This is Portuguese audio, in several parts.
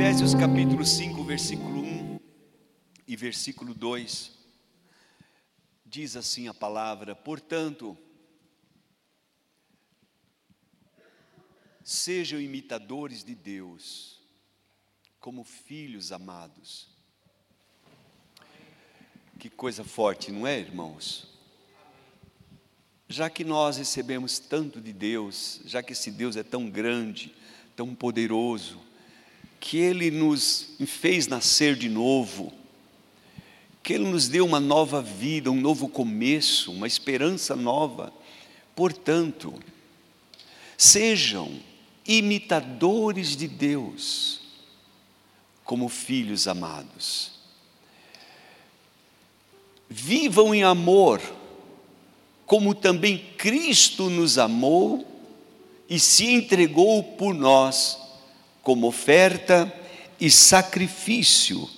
Efésios capítulo 5, versículo 1 e versículo 2, diz assim a palavra: Portanto, sejam imitadores de Deus, como filhos amados. Que coisa forte, não é, irmãos? Já que nós recebemos tanto de Deus, já que esse Deus é tão grande, tão poderoso, que Ele nos fez nascer de novo, que Ele nos deu uma nova vida, um novo começo, uma esperança nova. Portanto, sejam imitadores de Deus, como filhos amados. Vivam em amor, como também Cristo nos amou e se entregou por nós como oferta e sacrifício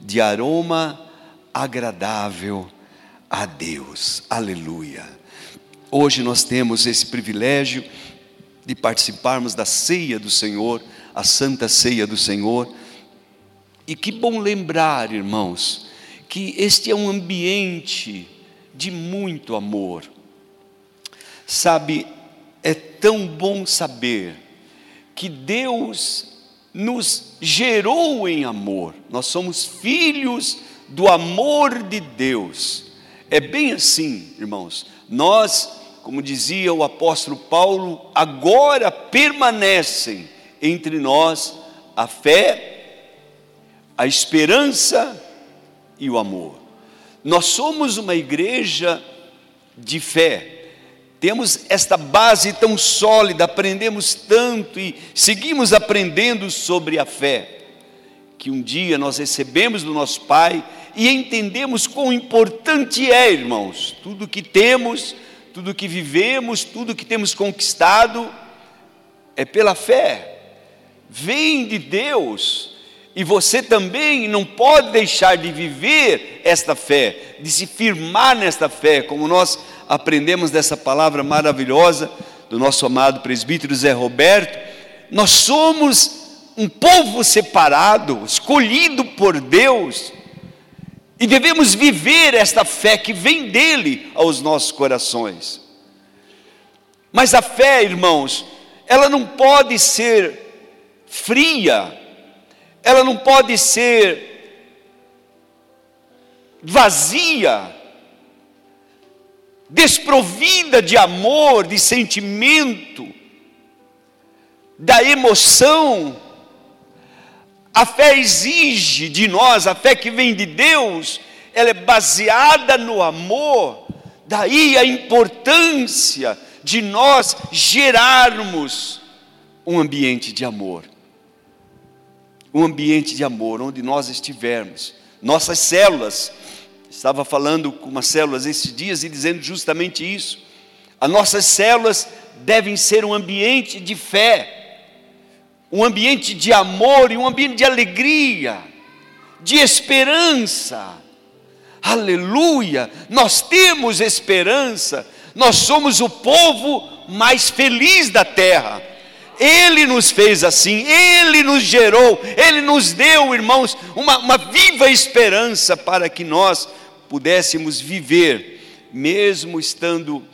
de aroma agradável a Deus. Aleluia. Hoje nós temos esse privilégio de participarmos da ceia do Senhor, a santa ceia do Senhor. E que bom lembrar, irmãos, que este é um ambiente de muito amor. Sabe, é tão bom saber que Deus nos gerou em amor, nós somos filhos do amor de Deus. É bem assim, irmãos. Nós, como dizia o apóstolo Paulo, agora permanecem entre nós a fé, a esperança e o amor. Nós somos uma igreja de fé temos esta base tão sólida, aprendemos tanto e seguimos aprendendo sobre a fé, que um dia nós recebemos do nosso Pai e entendemos quão importante é, irmãos, tudo que temos, tudo que vivemos, tudo que temos conquistado, é pela fé, vem de Deus, e você também não pode deixar de viver esta fé, de se firmar nesta fé, como nós aprendemos dessa palavra maravilhosa do nosso amado presbítero Zé Roberto, nós somos um povo separado, escolhido por Deus, e devemos viver esta fé que vem dele aos nossos corações. Mas a fé, irmãos, ela não pode ser fria, ela não pode ser vazia, desprovida de amor, de sentimento, da emoção. A fé exige de nós, a fé que vem de Deus, ela é baseada no amor. Daí a importância de nós gerarmos um ambiente de amor. Um ambiente de amor onde nós estivermos. Nossas células Estava falando com umas células esses dias e dizendo justamente isso. As nossas células devem ser um ambiente de fé, um ambiente de amor e um ambiente de alegria, de esperança. Aleluia! Nós temos esperança, nós somos o povo mais feliz da terra. Ele nos fez assim, Ele nos gerou, Ele nos deu, irmãos, uma, uma viva esperança para que nós pudéssemos viver, mesmo estando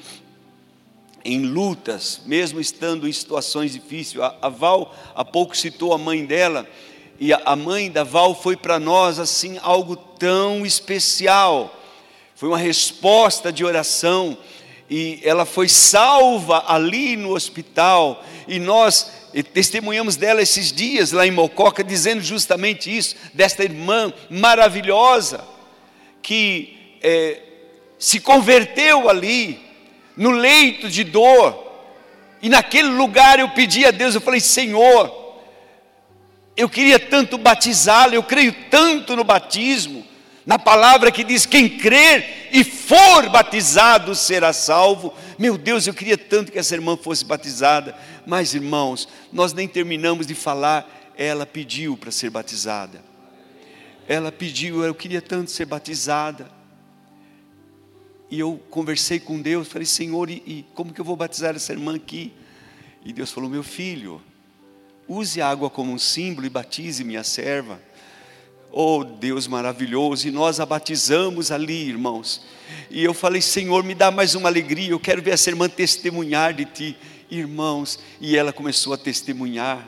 em lutas, mesmo estando em situações difíceis. A, a Val há pouco citou a mãe dela, e a, a mãe da Val foi para nós assim algo tão especial. Foi uma resposta de oração e ela foi salva ali no hospital e nós testemunhamos dela esses dias lá em Mococa dizendo justamente isso desta irmã maravilhosa que é, se converteu ali, no leito de dor, e naquele lugar eu pedi a Deus, eu falei: Senhor, eu queria tanto batizá-lo, eu creio tanto no batismo, na palavra que diz: quem crer e for batizado será salvo. Meu Deus, eu queria tanto que essa irmã fosse batizada, mas irmãos, nós nem terminamos de falar, ela pediu para ser batizada ela pediu, eu queria tanto ser batizada. E eu conversei com Deus, falei, Senhor, e, e como que eu vou batizar essa irmã aqui? E Deus falou, meu filho, use a água como um símbolo e batize minha serva. Oh Deus maravilhoso, e nós a batizamos ali, irmãos. E eu falei, Senhor, me dá mais uma alegria, eu quero ver essa irmã testemunhar de Ti, irmãos. E ela começou a testemunhar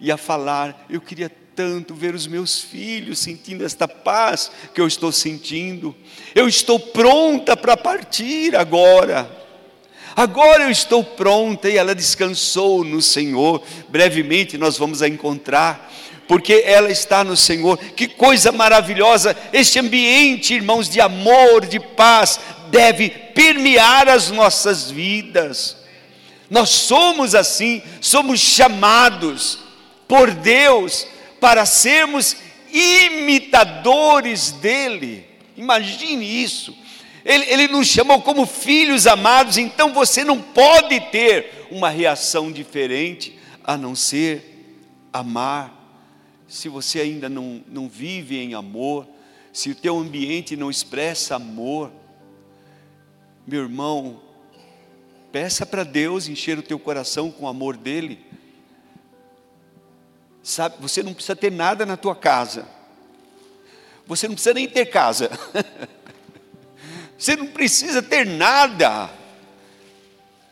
e a falar. Eu queria tanto ver os meus filhos sentindo esta paz que eu estou sentindo. Eu estou pronta para partir agora. Agora eu estou pronta e ela descansou no Senhor. Brevemente nós vamos a encontrar porque ela está no Senhor. Que coisa maravilhosa! Este ambiente, irmãos, de amor, de paz, deve permear as nossas vidas. Nós somos assim, somos chamados por Deus para sermos imitadores dEle. Imagine isso. Ele, ele nos chamou como filhos amados, então você não pode ter uma reação diferente a não ser amar. Se você ainda não, não vive em amor, se o teu ambiente não expressa amor, meu irmão, peça para Deus encher o teu coração com o amor dele. Sabe, você não precisa ter nada na tua casa. Você não precisa nem ter casa. Você não precisa ter nada.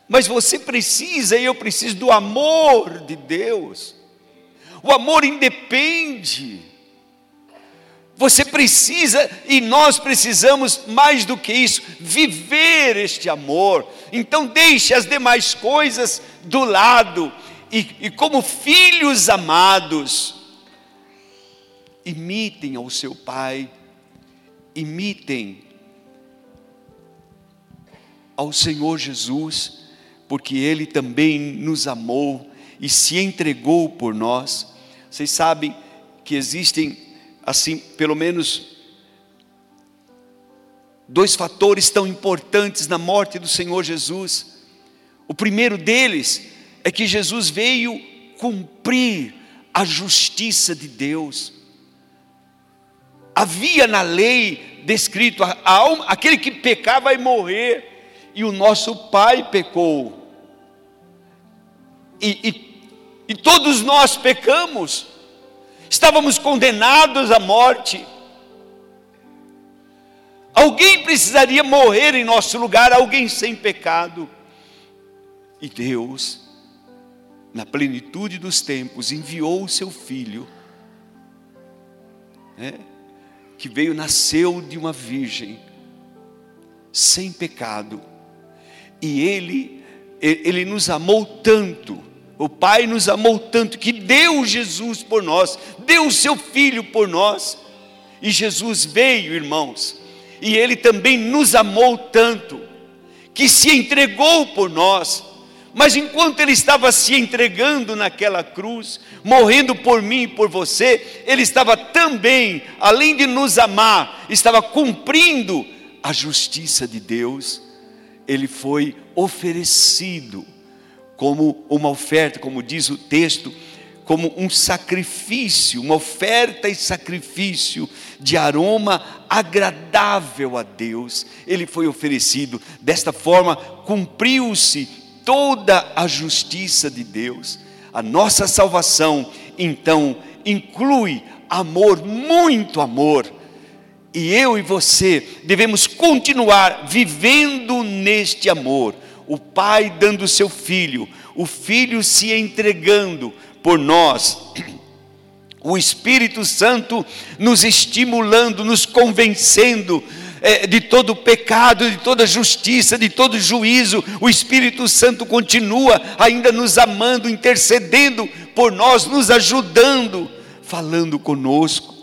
Mas você precisa e eu preciso do amor de Deus. O amor independe. Você precisa e nós precisamos mais do que isso, viver este amor. Então deixe as demais coisas do lado e, e como filhos amados, imitem ao seu pai, imitem ao Senhor Jesus, porque Ele também nos amou e se entregou por nós. Vocês sabem que existem, assim, pelo menos dois fatores tão importantes na morte do Senhor Jesus. O primeiro deles é que Jesus veio cumprir a justiça de Deus. Havia na lei descrito: a alma, aquele que pecar vai morrer, e o nosso pai pecou. E, e, e todos nós pecamos, estávamos condenados à morte. Alguém precisaria morrer em nosso lugar, alguém sem pecado. E Deus na plenitude dos tempos, enviou o seu filho, né, que veio, nasceu de uma virgem, sem pecado, e ele, ele nos amou tanto, o Pai nos amou tanto, que deu Jesus por nós, deu o seu filho por nós, e Jesus veio, irmãos, e ele também nos amou tanto, que se entregou por nós, mas enquanto ele estava se entregando naquela cruz, morrendo por mim e por você, ele estava também, além de nos amar, estava cumprindo a justiça de Deus. Ele foi oferecido como uma oferta, como diz o texto, como um sacrifício, uma oferta e sacrifício de aroma agradável a Deus. Ele foi oferecido. Desta forma, cumpriu-se toda a justiça de Deus. A nossa salvação, então, inclui amor, muito amor. E eu e você devemos continuar vivendo neste amor. O Pai dando o seu filho, o filho se entregando por nós. O Espírito Santo nos estimulando, nos convencendo é, de todo pecado, de toda justiça, de todo juízo, o Espírito Santo continua ainda nos amando, intercedendo por nós, nos ajudando, falando conosco.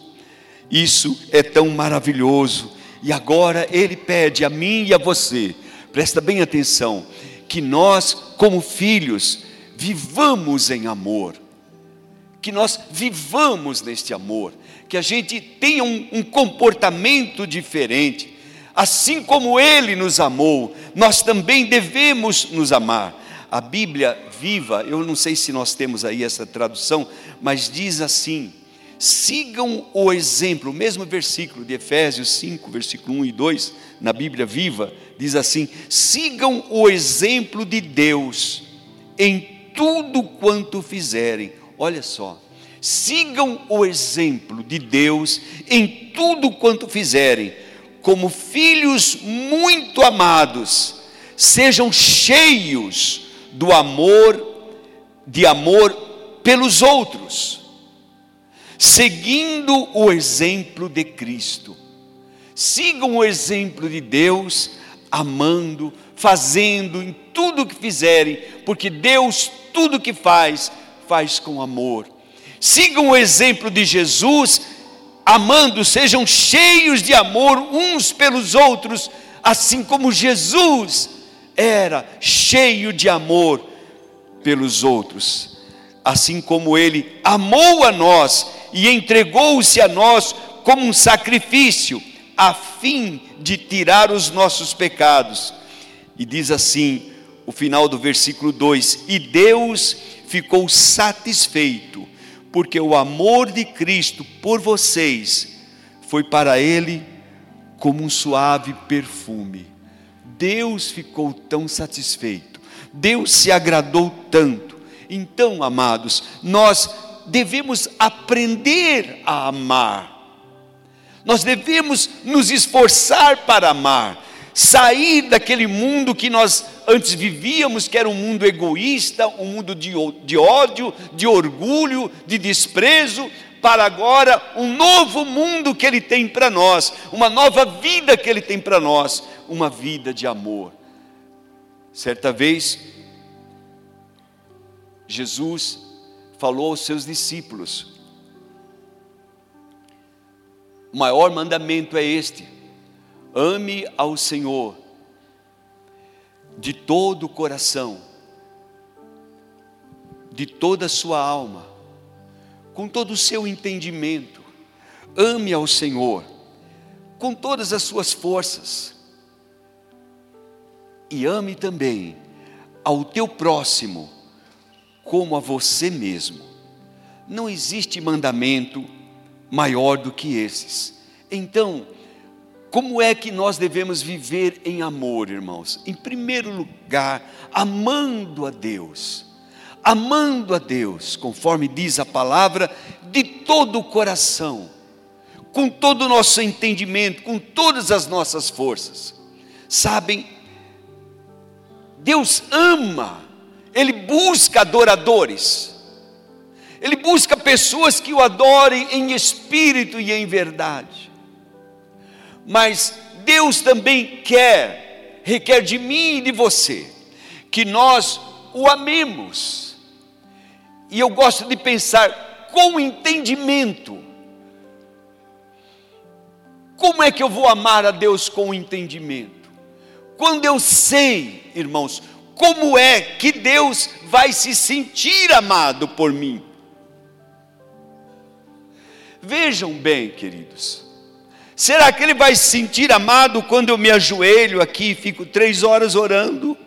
Isso é tão maravilhoso. E agora Ele pede a mim e a você, presta bem atenção, que nós, como filhos, vivamos em amor, que nós vivamos neste amor, que a gente tenha um, um comportamento diferente, Assim como Ele nos amou, nós também devemos nos amar. A Bíblia viva, eu não sei se nós temos aí essa tradução, mas diz assim: sigam o exemplo, o mesmo versículo de Efésios 5, versículo 1 e 2, na Bíblia viva, diz assim: sigam o exemplo de Deus em tudo quanto fizerem. olha só, sigam o exemplo de Deus em tudo quanto fizerem, como filhos muito amados, sejam cheios do amor, de amor pelos outros, seguindo o exemplo de Cristo. Sigam o exemplo de Deus, amando, fazendo em tudo que fizerem, porque Deus tudo que faz, faz com amor. Sigam o exemplo de Jesus, amando, sejam cheios de amor uns pelos outros, assim como Jesus era cheio de amor pelos outros. Assim como ele amou a nós e entregou-se a nós como um sacrifício, a fim de tirar os nossos pecados. E diz assim, o final do versículo 2: E Deus ficou satisfeito, porque o amor de Cristo por vocês foi para ele como um suave perfume. Deus ficou tão satisfeito, Deus se agradou tanto. Então, amados, nós devemos aprender a amar, nós devemos nos esforçar para amar, sair daquele mundo que nós antes vivíamos, que era um mundo egoísta, um mundo de, de ódio, de orgulho, de desprezo, para agora um novo mundo que Ele tem para nós, uma nova vida que Ele tem para nós, uma vida de amor. Certa vez, Jesus falou aos seus discípulos: o maior mandamento é este: ame ao Senhor de todo o coração, de toda a sua alma, com todo o seu entendimento. Ame ao Senhor com todas as suas forças. E ame também ao teu próximo como a você mesmo. Não existe mandamento maior do que esses. Então, como é que nós devemos viver em amor, irmãos? Em primeiro lugar, amando a Deus. Amando a Deus, conforme diz a palavra, de todo o coração, com todo o nosso entendimento, com todas as nossas forças. Sabem, Deus ama, Ele busca adoradores, Ele busca pessoas que o adorem em espírito e em verdade mas Deus também quer, requer de mim e de você, que nós o amemos. E eu gosto de pensar com entendimento. Como é que eu vou amar a Deus com entendimento? Quando eu sei, irmãos, como é que Deus vai se sentir amado por mim. Vejam bem, queridos, Será que ele vai se sentir amado quando eu me ajoelho aqui e fico três horas orando?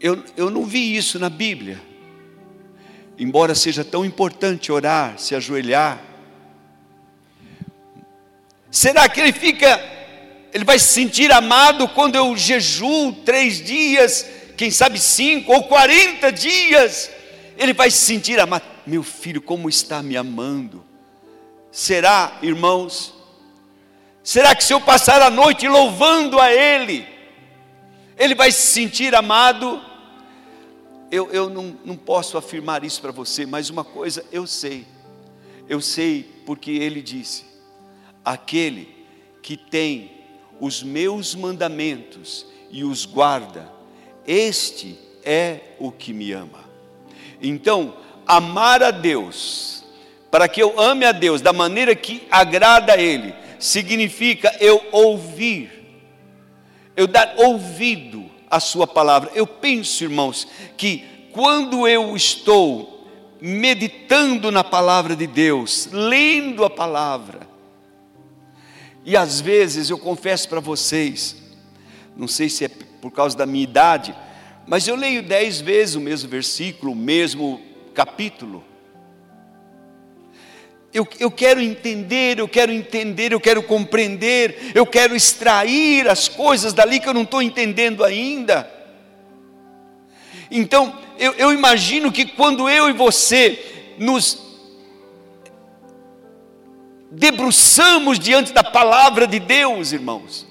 Eu, eu não vi isso na Bíblia. Embora seja tão importante orar, se ajoelhar. Será que ele fica, ele vai se sentir amado quando eu jejuo três dias, quem sabe cinco ou quarenta dias? Ele vai se sentir amado. Meu filho, como está me amando? Será, irmãos? Será que se eu passar a noite louvando a Ele, Ele vai se sentir amado? Eu, eu não, não posso afirmar isso para você, mas uma coisa eu sei, eu sei porque Ele disse: aquele que tem os meus mandamentos e os guarda, este é o que me ama. Então, amar a Deus para que eu ame a Deus da maneira que agrada a Ele, significa eu ouvir, eu dar ouvido à Sua palavra. Eu penso, irmãos, que quando eu estou meditando na palavra de Deus, lendo a palavra, e às vezes eu confesso para vocês, não sei se é por causa da minha idade, mas eu leio dez vezes o mesmo versículo, o mesmo capítulo. Eu, eu quero entender, eu quero entender, eu quero compreender, eu quero extrair as coisas dali que eu não estou entendendo ainda. Então, eu, eu imagino que quando eu e você nos debruçamos diante da palavra de Deus, irmãos,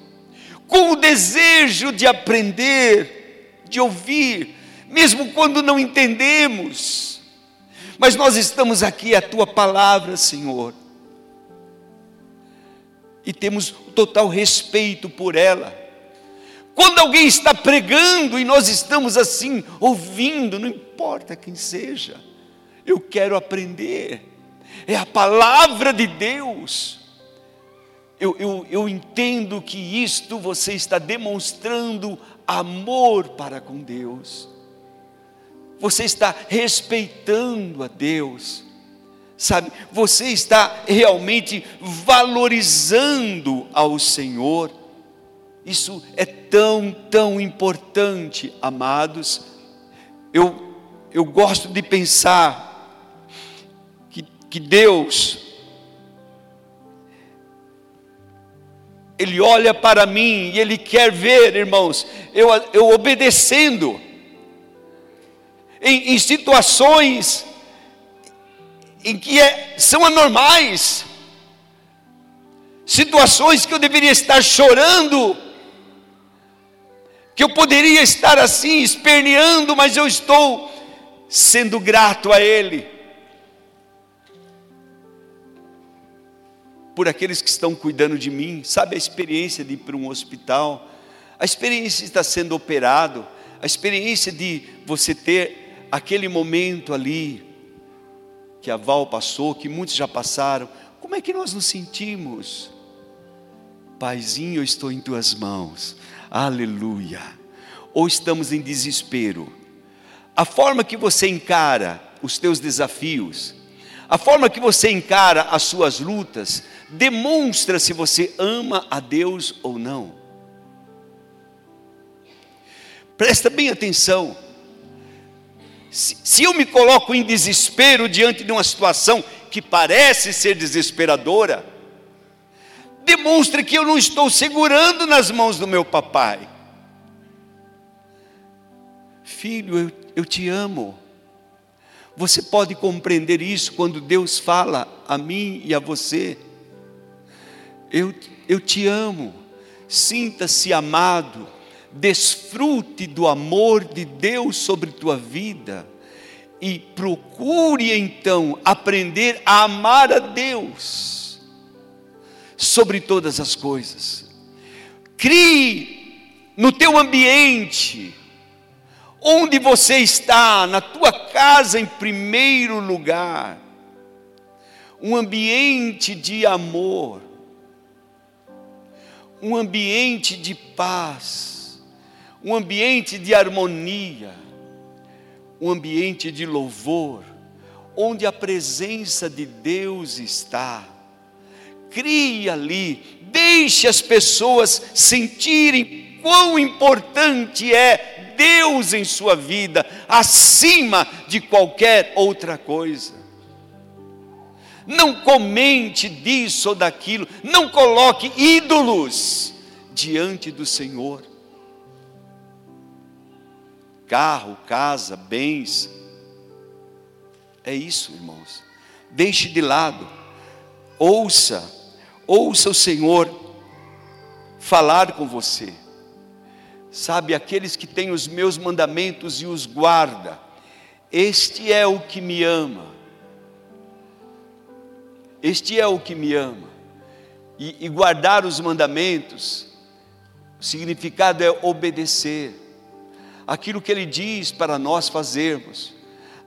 com o desejo de aprender, de ouvir, mesmo quando não entendemos, mas nós estamos aqui, a tua palavra, Senhor, e temos total respeito por ela. Quando alguém está pregando e nós estamos assim, ouvindo, não importa quem seja, eu quero aprender, é a palavra de Deus. Eu, eu, eu entendo que isto você está demonstrando amor para com Deus, você está respeitando a Deus, sabe, você está realmente valorizando ao Senhor. Isso é tão, tão importante, amados. Eu, eu gosto de pensar que, que Deus, Ele olha para mim e Ele quer ver, irmãos, eu, eu obedecendo, em, em situações em que é, são anormais, situações que eu deveria estar chorando, que eu poderia estar assim, esperneando, mas eu estou sendo grato a Ele. Por aqueles que estão cuidando de mim, sabe a experiência de ir para um hospital, a experiência de estar sendo operado, a experiência de você ter aquele momento ali, que a Val passou, que muitos já passaram, como é que nós nos sentimos? Paizinho, eu estou em tuas mãos. Aleluia. Ou estamos em desespero. A forma que você encara os teus desafios, a forma que você encara as suas lutas, demonstra se você ama a Deus ou não. Presta bem atenção. Se, eu me coloco em desespero diante de uma situação que parece ser desesperadora, demonstra que eu não estou segurando nas mãos do meu papai. Filho, eu, eu te amo. Você pode compreender isso quando Deus fala a mim e a você. Eu, eu te amo. Sinta-se amado. Desfrute do amor de Deus sobre tua vida. E procure então aprender a amar a Deus sobre todas as coisas. Crie no teu ambiente Onde você está, na tua casa em primeiro lugar, um ambiente de amor, um ambiente de paz, um ambiente de harmonia, um ambiente de louvor, onde a presença de Deus está. Crie ali, deixe as pessoas sentirem quão importante é Deus em sua vida, acima de qualquer outra coisa. Não comente disso ou daquilo, não coloque ídolos diante do Senhor. Carro, casa, bens, é isso, irmãos. Deixe de lado, ouça, ouça o Senhor falar com você. Sabe, aqueles que têm os meus mandamentos e os guarda, este é o que me ama. Este é o que me ama. E, e guardar os mandamentos, o significado é obedecer. Aquilo que Ele diz para nós fazermos,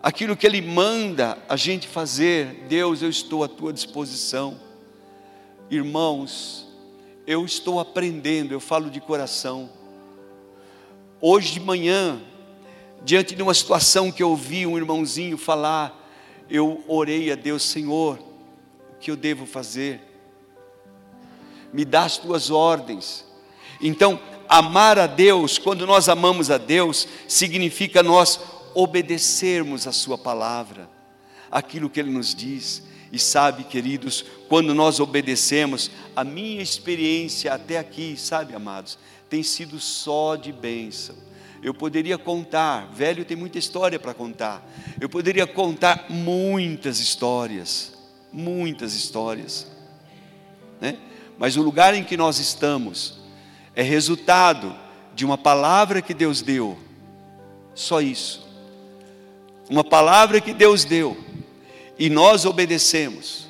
aquilo que Ele manda a gente fazer, Deus, eu estou à tua disposição. Irmãos, eu estou aprendendo, eu falo de coração Hoje de manhã, diante de uma situação que eu ouvi um irmãozinho falar, eu orei a Deus, Senhor, o que eu devo fazer? Me dá as tuas ordens. Então, amar a Deus, quando nós amamos a Deus, significa nós obedecermos a Sua palavra, aquilo que Ele nos diz. E sabe, queridos, quando nós obedecemos, a minha experiência até aqui, sabe, amados, tem sido só de bênção. Eu poderia contar, velho tem muita história para contar. Eu poderia contar muitas histórias, muitas histórias. Né? Mas o lugar em que nós estamos é resultado de uma palavra que Deus deu. Só isso. Uma palavra que Deus deu e nós obedecemos.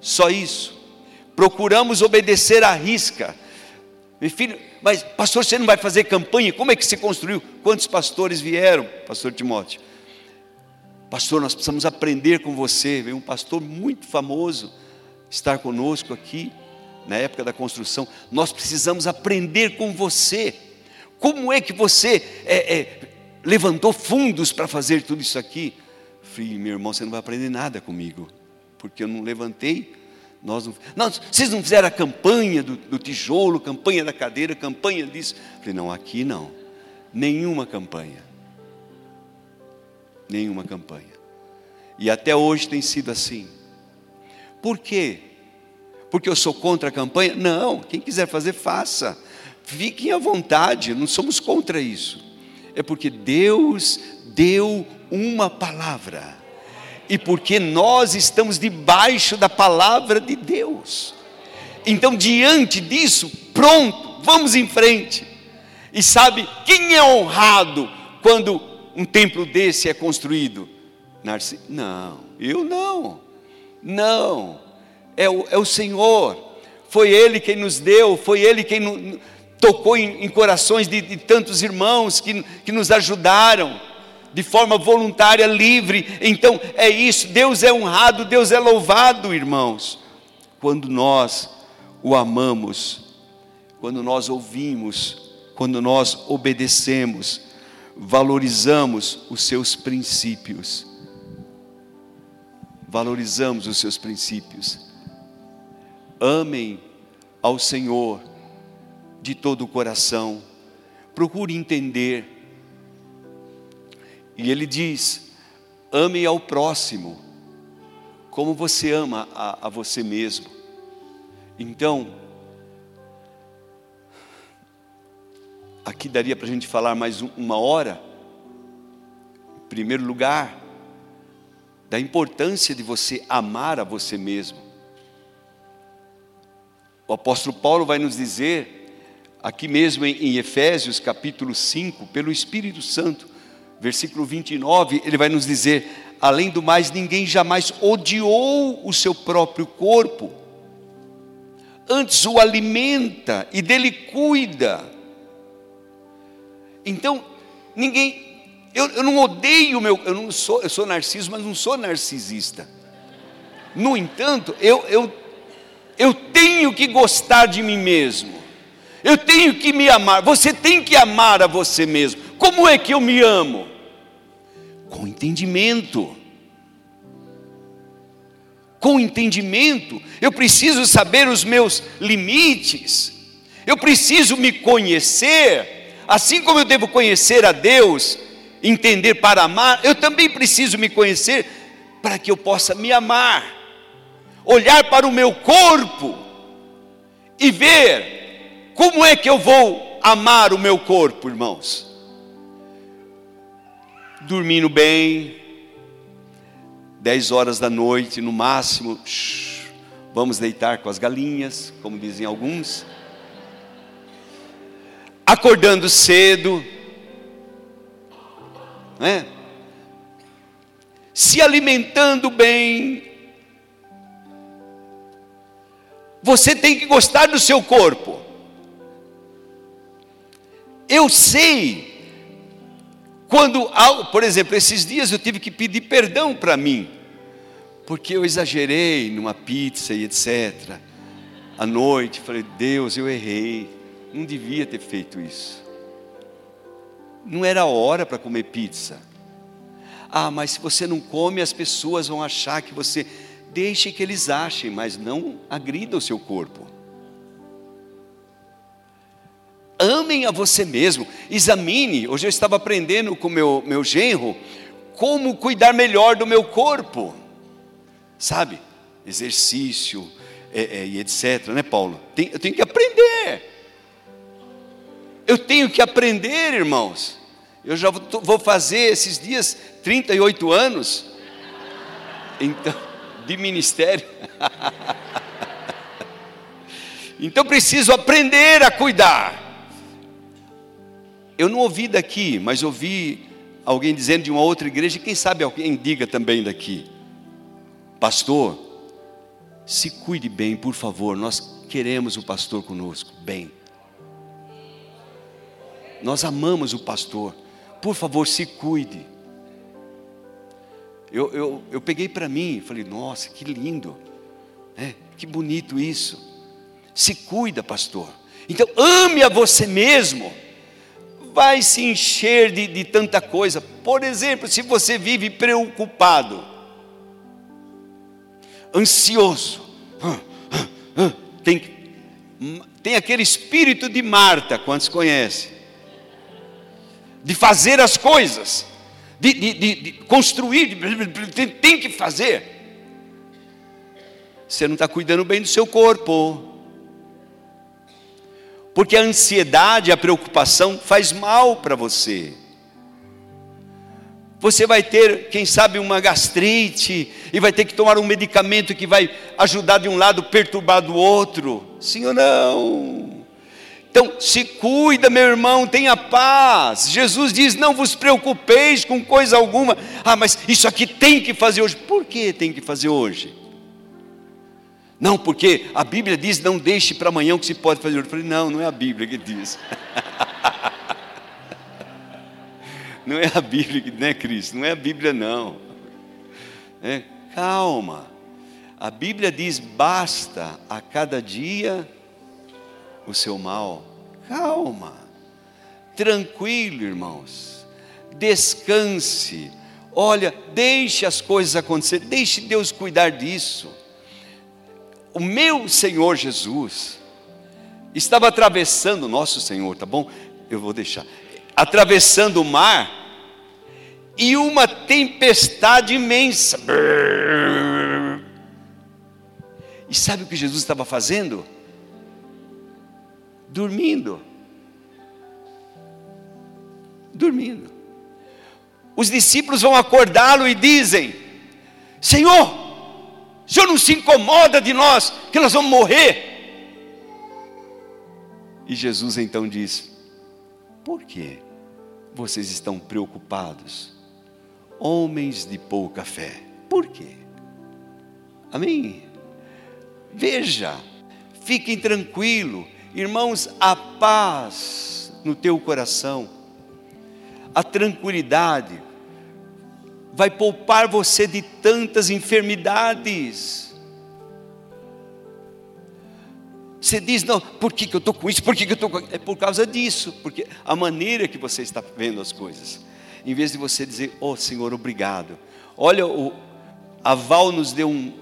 Só isso. Procuramos obedecer à risca. Meu filho, mas pastor, você não vai fazer campanha? Como é que se construiu? Quantos pastores vieram, pastor Timóteo? Pastor, nós precisamos aprender com você. Veio um pastor muito famoso estar conosco aqui na época da construção. Nós precisamos aprender com você. Como é que você é, é, levantou fundos para fazer tudo isso aqui? Falei, meu irmão, você não vai aprender nada comigo, porque eu não levantei nós não, não, vocês não fizeram a campanha do, do tijolo, campanha da cadeira, campanha disso. Falei, não, aqui não. Nenhuma campanha. Nenhuma campanha. E até hoje tem sido assim. Por quê? Porque eu sou contra a campanha? Não, quem quiser fazer, faça. Fiquem à vontade, não somos contra isso. É porque Deus deu uma palavra e porque nós estamos debaixo da palavra de Deus. Então, diante disso, pronto, vamos em frente. E sabe quem é honrado quando um templo desse é construído? Narciso? Não, eu não. Não, é o, é o Senhor. Foi Ele quem nos deu, foi Ele quem no, tocou em, em corações de, de tantos irmãos que, que nos ajudaram de forma voluntária, livre. Então é isso, Deus é honrado, Deus é louvado, irmãos. Quando nós o amamos, quando nós ouvimos, quando nós obedecemos, valorizamos os seus princípios. Valorizamos os seus princípios. Amem ao Senhor de todo o coração. Procure entender e ele diz: ame ao próximo, como você ama a, a você mesmo. Então, aqui daria para a gente falar mais uma hora. Em primeiro lugar, da importância de você amar a você mesmo. O apóstolo Paulo vai nos dizer, aqui mesmo em Efésios capítulo 5, pelo Espírito Santo, versículo 29, ele vai nos dizer: além do mais, ninguém jamais odiou o seu próprio corpo, antes o alimenta e dele cuida. Então, ninguém, eu, eu não odeio o meu, eu não sou, eu sou narciso, mas não sou narcisista. No entanto, eu, eu, eu tenho que gostar de mim mesmo. Eu tenho que me amar. Você tem que amar a você mesmo. Como é que eu me amo? Com entendimento. Com entendimento, eu preciso saber os meus limites, eu preciso me conhecer, assim como eu devo conhecer a Deus, entender para amar, eu também preciso me conhecer para que eu possa me amar, olhar para o meu corpo e ver como é que eu vou amar o meu corpo, irmãos dormindo bem, 10 horas da noite no máximo, shh, vamos deitar com as galinhas, como dizem alguns, acordando cedo, né? se alimentando bem. Você tem que gostar do seu corpo. Eu sei quando, por exemplo, esses dias eu tive que pedir perdão para mim, porque eu exagerei numa pizza e etc. À noite, falei, Deus, eu errei, não devia ter feito isso. Não era hora para comer pizza. Ah, mas se você não come, as pessoas vão achar que você. Deixe que eles achem, mas não agrida o seu corpo. amem a você mesmo, examine. Hoje eu estava aprendendo com meu, meu genro como cuidar melhor do meu corpo, sabe? Exercício é, é, e etc, né, Paulo? Tem, eu tenho que aprender. Eu tenho que aprender, irmãos. Eu já vou fazer esses dias 38 anos. Então, de ministério. então preciso aprender a cuidar. Eu não ouvi daqui, mas ouvi alguém dizendo de uma outra igreja, quem sabe alguém diga também daqui. Pastor, se cuide bem, por favor, nós queremos o pastor conosco, bem. Nós amamos o pastor, por favor, se cuide. Eu, eu, eu peguei para mim, falei, nossa, que lindo, é, que bonito isso. Se cuida, pastor. Então, ame a você mesmo vai se encher de, de tanta coisa. Por exemplo, se você vive preocupado, ansioso, tem, tem aquele espírito de Marta, quantos conhecem? De fazer as coisas, de, de, de, de construir, tem, que fazer. Você não está cuidando bem do seu corpo. Porque a ansiedade, a preocupação faz mal para você. Você vai ter, quem sabe, uma gastrite e vai ter que tomar um medicamento que vai ajudar de um lado, perturbar do outro. Sim ou não? Então, se cuida, meu irmão, tenha paz. Jesus diz: Não vos preocupeis com coisa alguma. Ah, mas isso aqui tem que fazer hoje. Por que tem que fazer hoje? Não, porque a Bíblia diz: não deixe para amanhã o que se pode fazer. Eu falei: não, não é a Bíblia que diz. não é a Bíblia né, Cristo? Não é a Bíblia, não. É, calma. A Bíblia diz: basta a cada dia o seu mal. Calma. Tranquilo, irmãos. Descanse. Olha, deixe as coisas acontecer. Deixe Deus cuidar disso o meu Senhor Jesus estava atravessando, nosso Senhor, tá bom? Eu vou deixar. Atravessando o mar e uma tempestade imensa. E sabe o que Jesus estava fazendo? Dormindo. Dormindo. Os discípulos vão acordá-lo e dizem: Senhor, o Senhor não se incomoda de nós, que nós vamos morrer. E Jesus então diz: Por que vocês estão preocupados? Homens de pouca fé. Por quê? Amém? Veja, fiquem tranquilos, irmãos, a paz no teu coração, a tranquilidade, vai poupar você de tantas enfermidades. Você diz, não, por que, que eu estou com isso? Por que, que eu estou com É por causa disso, porque a maneira que você está vendo as coisas. Em vez de você dizer, oh Senhor, obrigado. Olha, o, a Val nos deu um,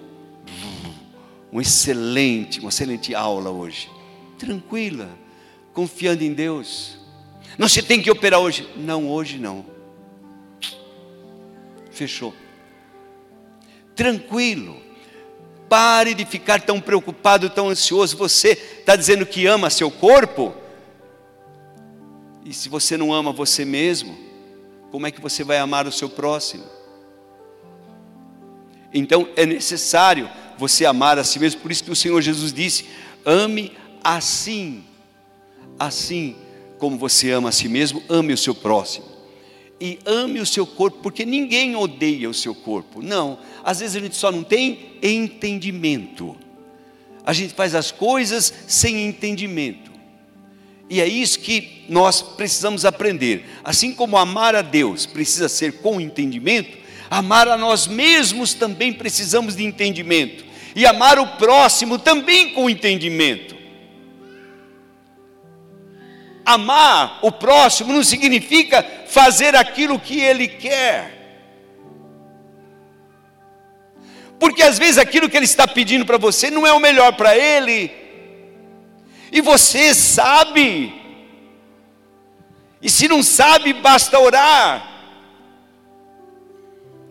um excelente, uma excelente aula hoje. Tranquila, confiando em Deus. Não se tem que operar hoje. Não, hoje não fechou. Tranquilo. Pare de ficar tão preocupado, tão ansioso. Você está dizendo que ama seu corpo? E se você não ama você mesmo, como é que você vai amar o seu próximo? Então é necessário você amar a si mesmo, por isso que o Senhor Jesus disse: ame assim, assim como você ama a si mesmo, ame o seu próximo e ame o seu corpo, porque ninguém odeia o seu corpo. Não, às vezes a gente só não tem entendimento. A gente faz as coisas sem entendimento. E é isso que nós precisamos aprender. Assim como amar a Deus precisa ser com entendimento, amar a nós mesmos também precisamos de entendimento. E amar o próximo também com entendimento. Amar o próximo não significa fazer aquilo que ele quer. Porque às vezes aquilo que ele está pedindo para você não é o melhor para ele. E você sabe. E se não sabe, basta orar.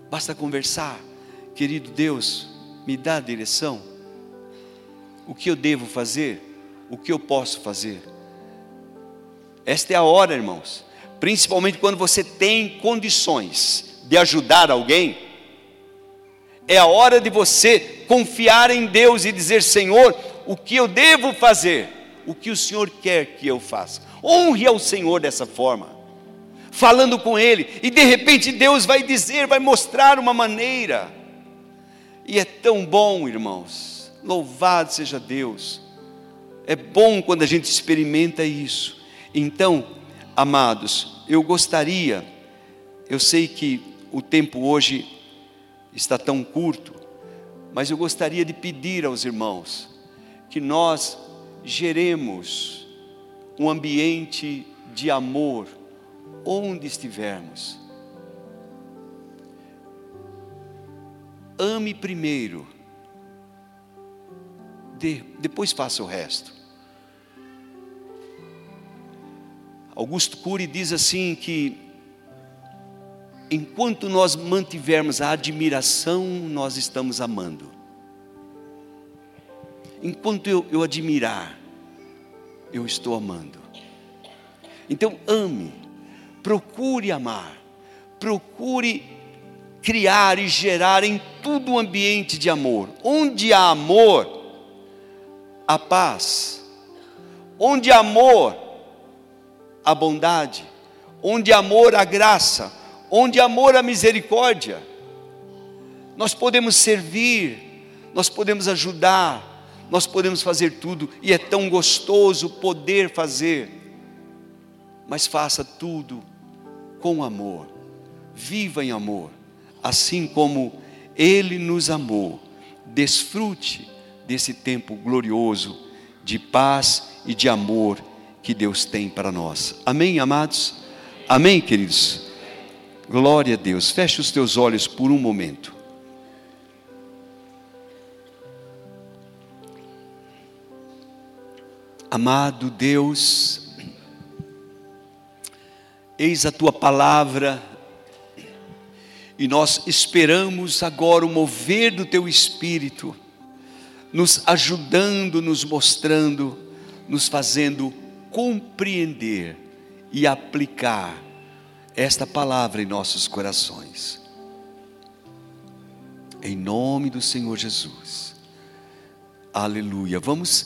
Basta conversar. Querido Deus, me dá a direção. O que eu devo fazer? O que eu posso fazer? Esta é a hora, irmãos, principalmente quando você tem condições de ajudar alguém, é a hora de você confiar em Deus e dizer: Senhor, o que eu devo fazer? O que o Senhor quer que eu faça? Honre ao Senhor dessa forma, falando com Ele, e de repente Deus vai dizer, vai mostrar uma maneira, e é tão bom, irmãos, louvado seja Deus, é bom quando a gente experimenta isso. Então, amados, eu gostaria, eu sei que o tempo hoje está tão curto, mas eu gostaria de pedir aos irmãos que nós geremos um ambiente de amor onde estivermos. Ame primeiro, de, depois faça o resto. Augusto Cury diz assim que enquanto nós mantivermos a admiração, nós estamos amando. Enquanto eu, eu admirar, eu estou amando. Então, ame, procure amar, procure criar e gerar em todo um ambiente de amor. Onde há amor, há paz. Onde há amor, há bondade. Onde amor, há graça onde amor a misericórdia. Nós podemos servir, nós podemos ajudar, nós podemos fazer tudo, e é tão gostoso poder fazer, mas faça tudo com amor, viva em amor, assim como Ele nos amou, desfrute desse tempo glorioso de paz e de amor que Deus tem para nós. Amém, amados? Amém, queridos? Glória a Deus. Feche os teus olhos por um momento. Amado Deus, eis a tua palavra, e nós esperamos agora o mover do teu espírito, nos ajudando, nos mostrando, nos fazendo compreender e aplicar esta palavra em nossos corações. Em nome do Senhor Jesus. Aleluia. Vamos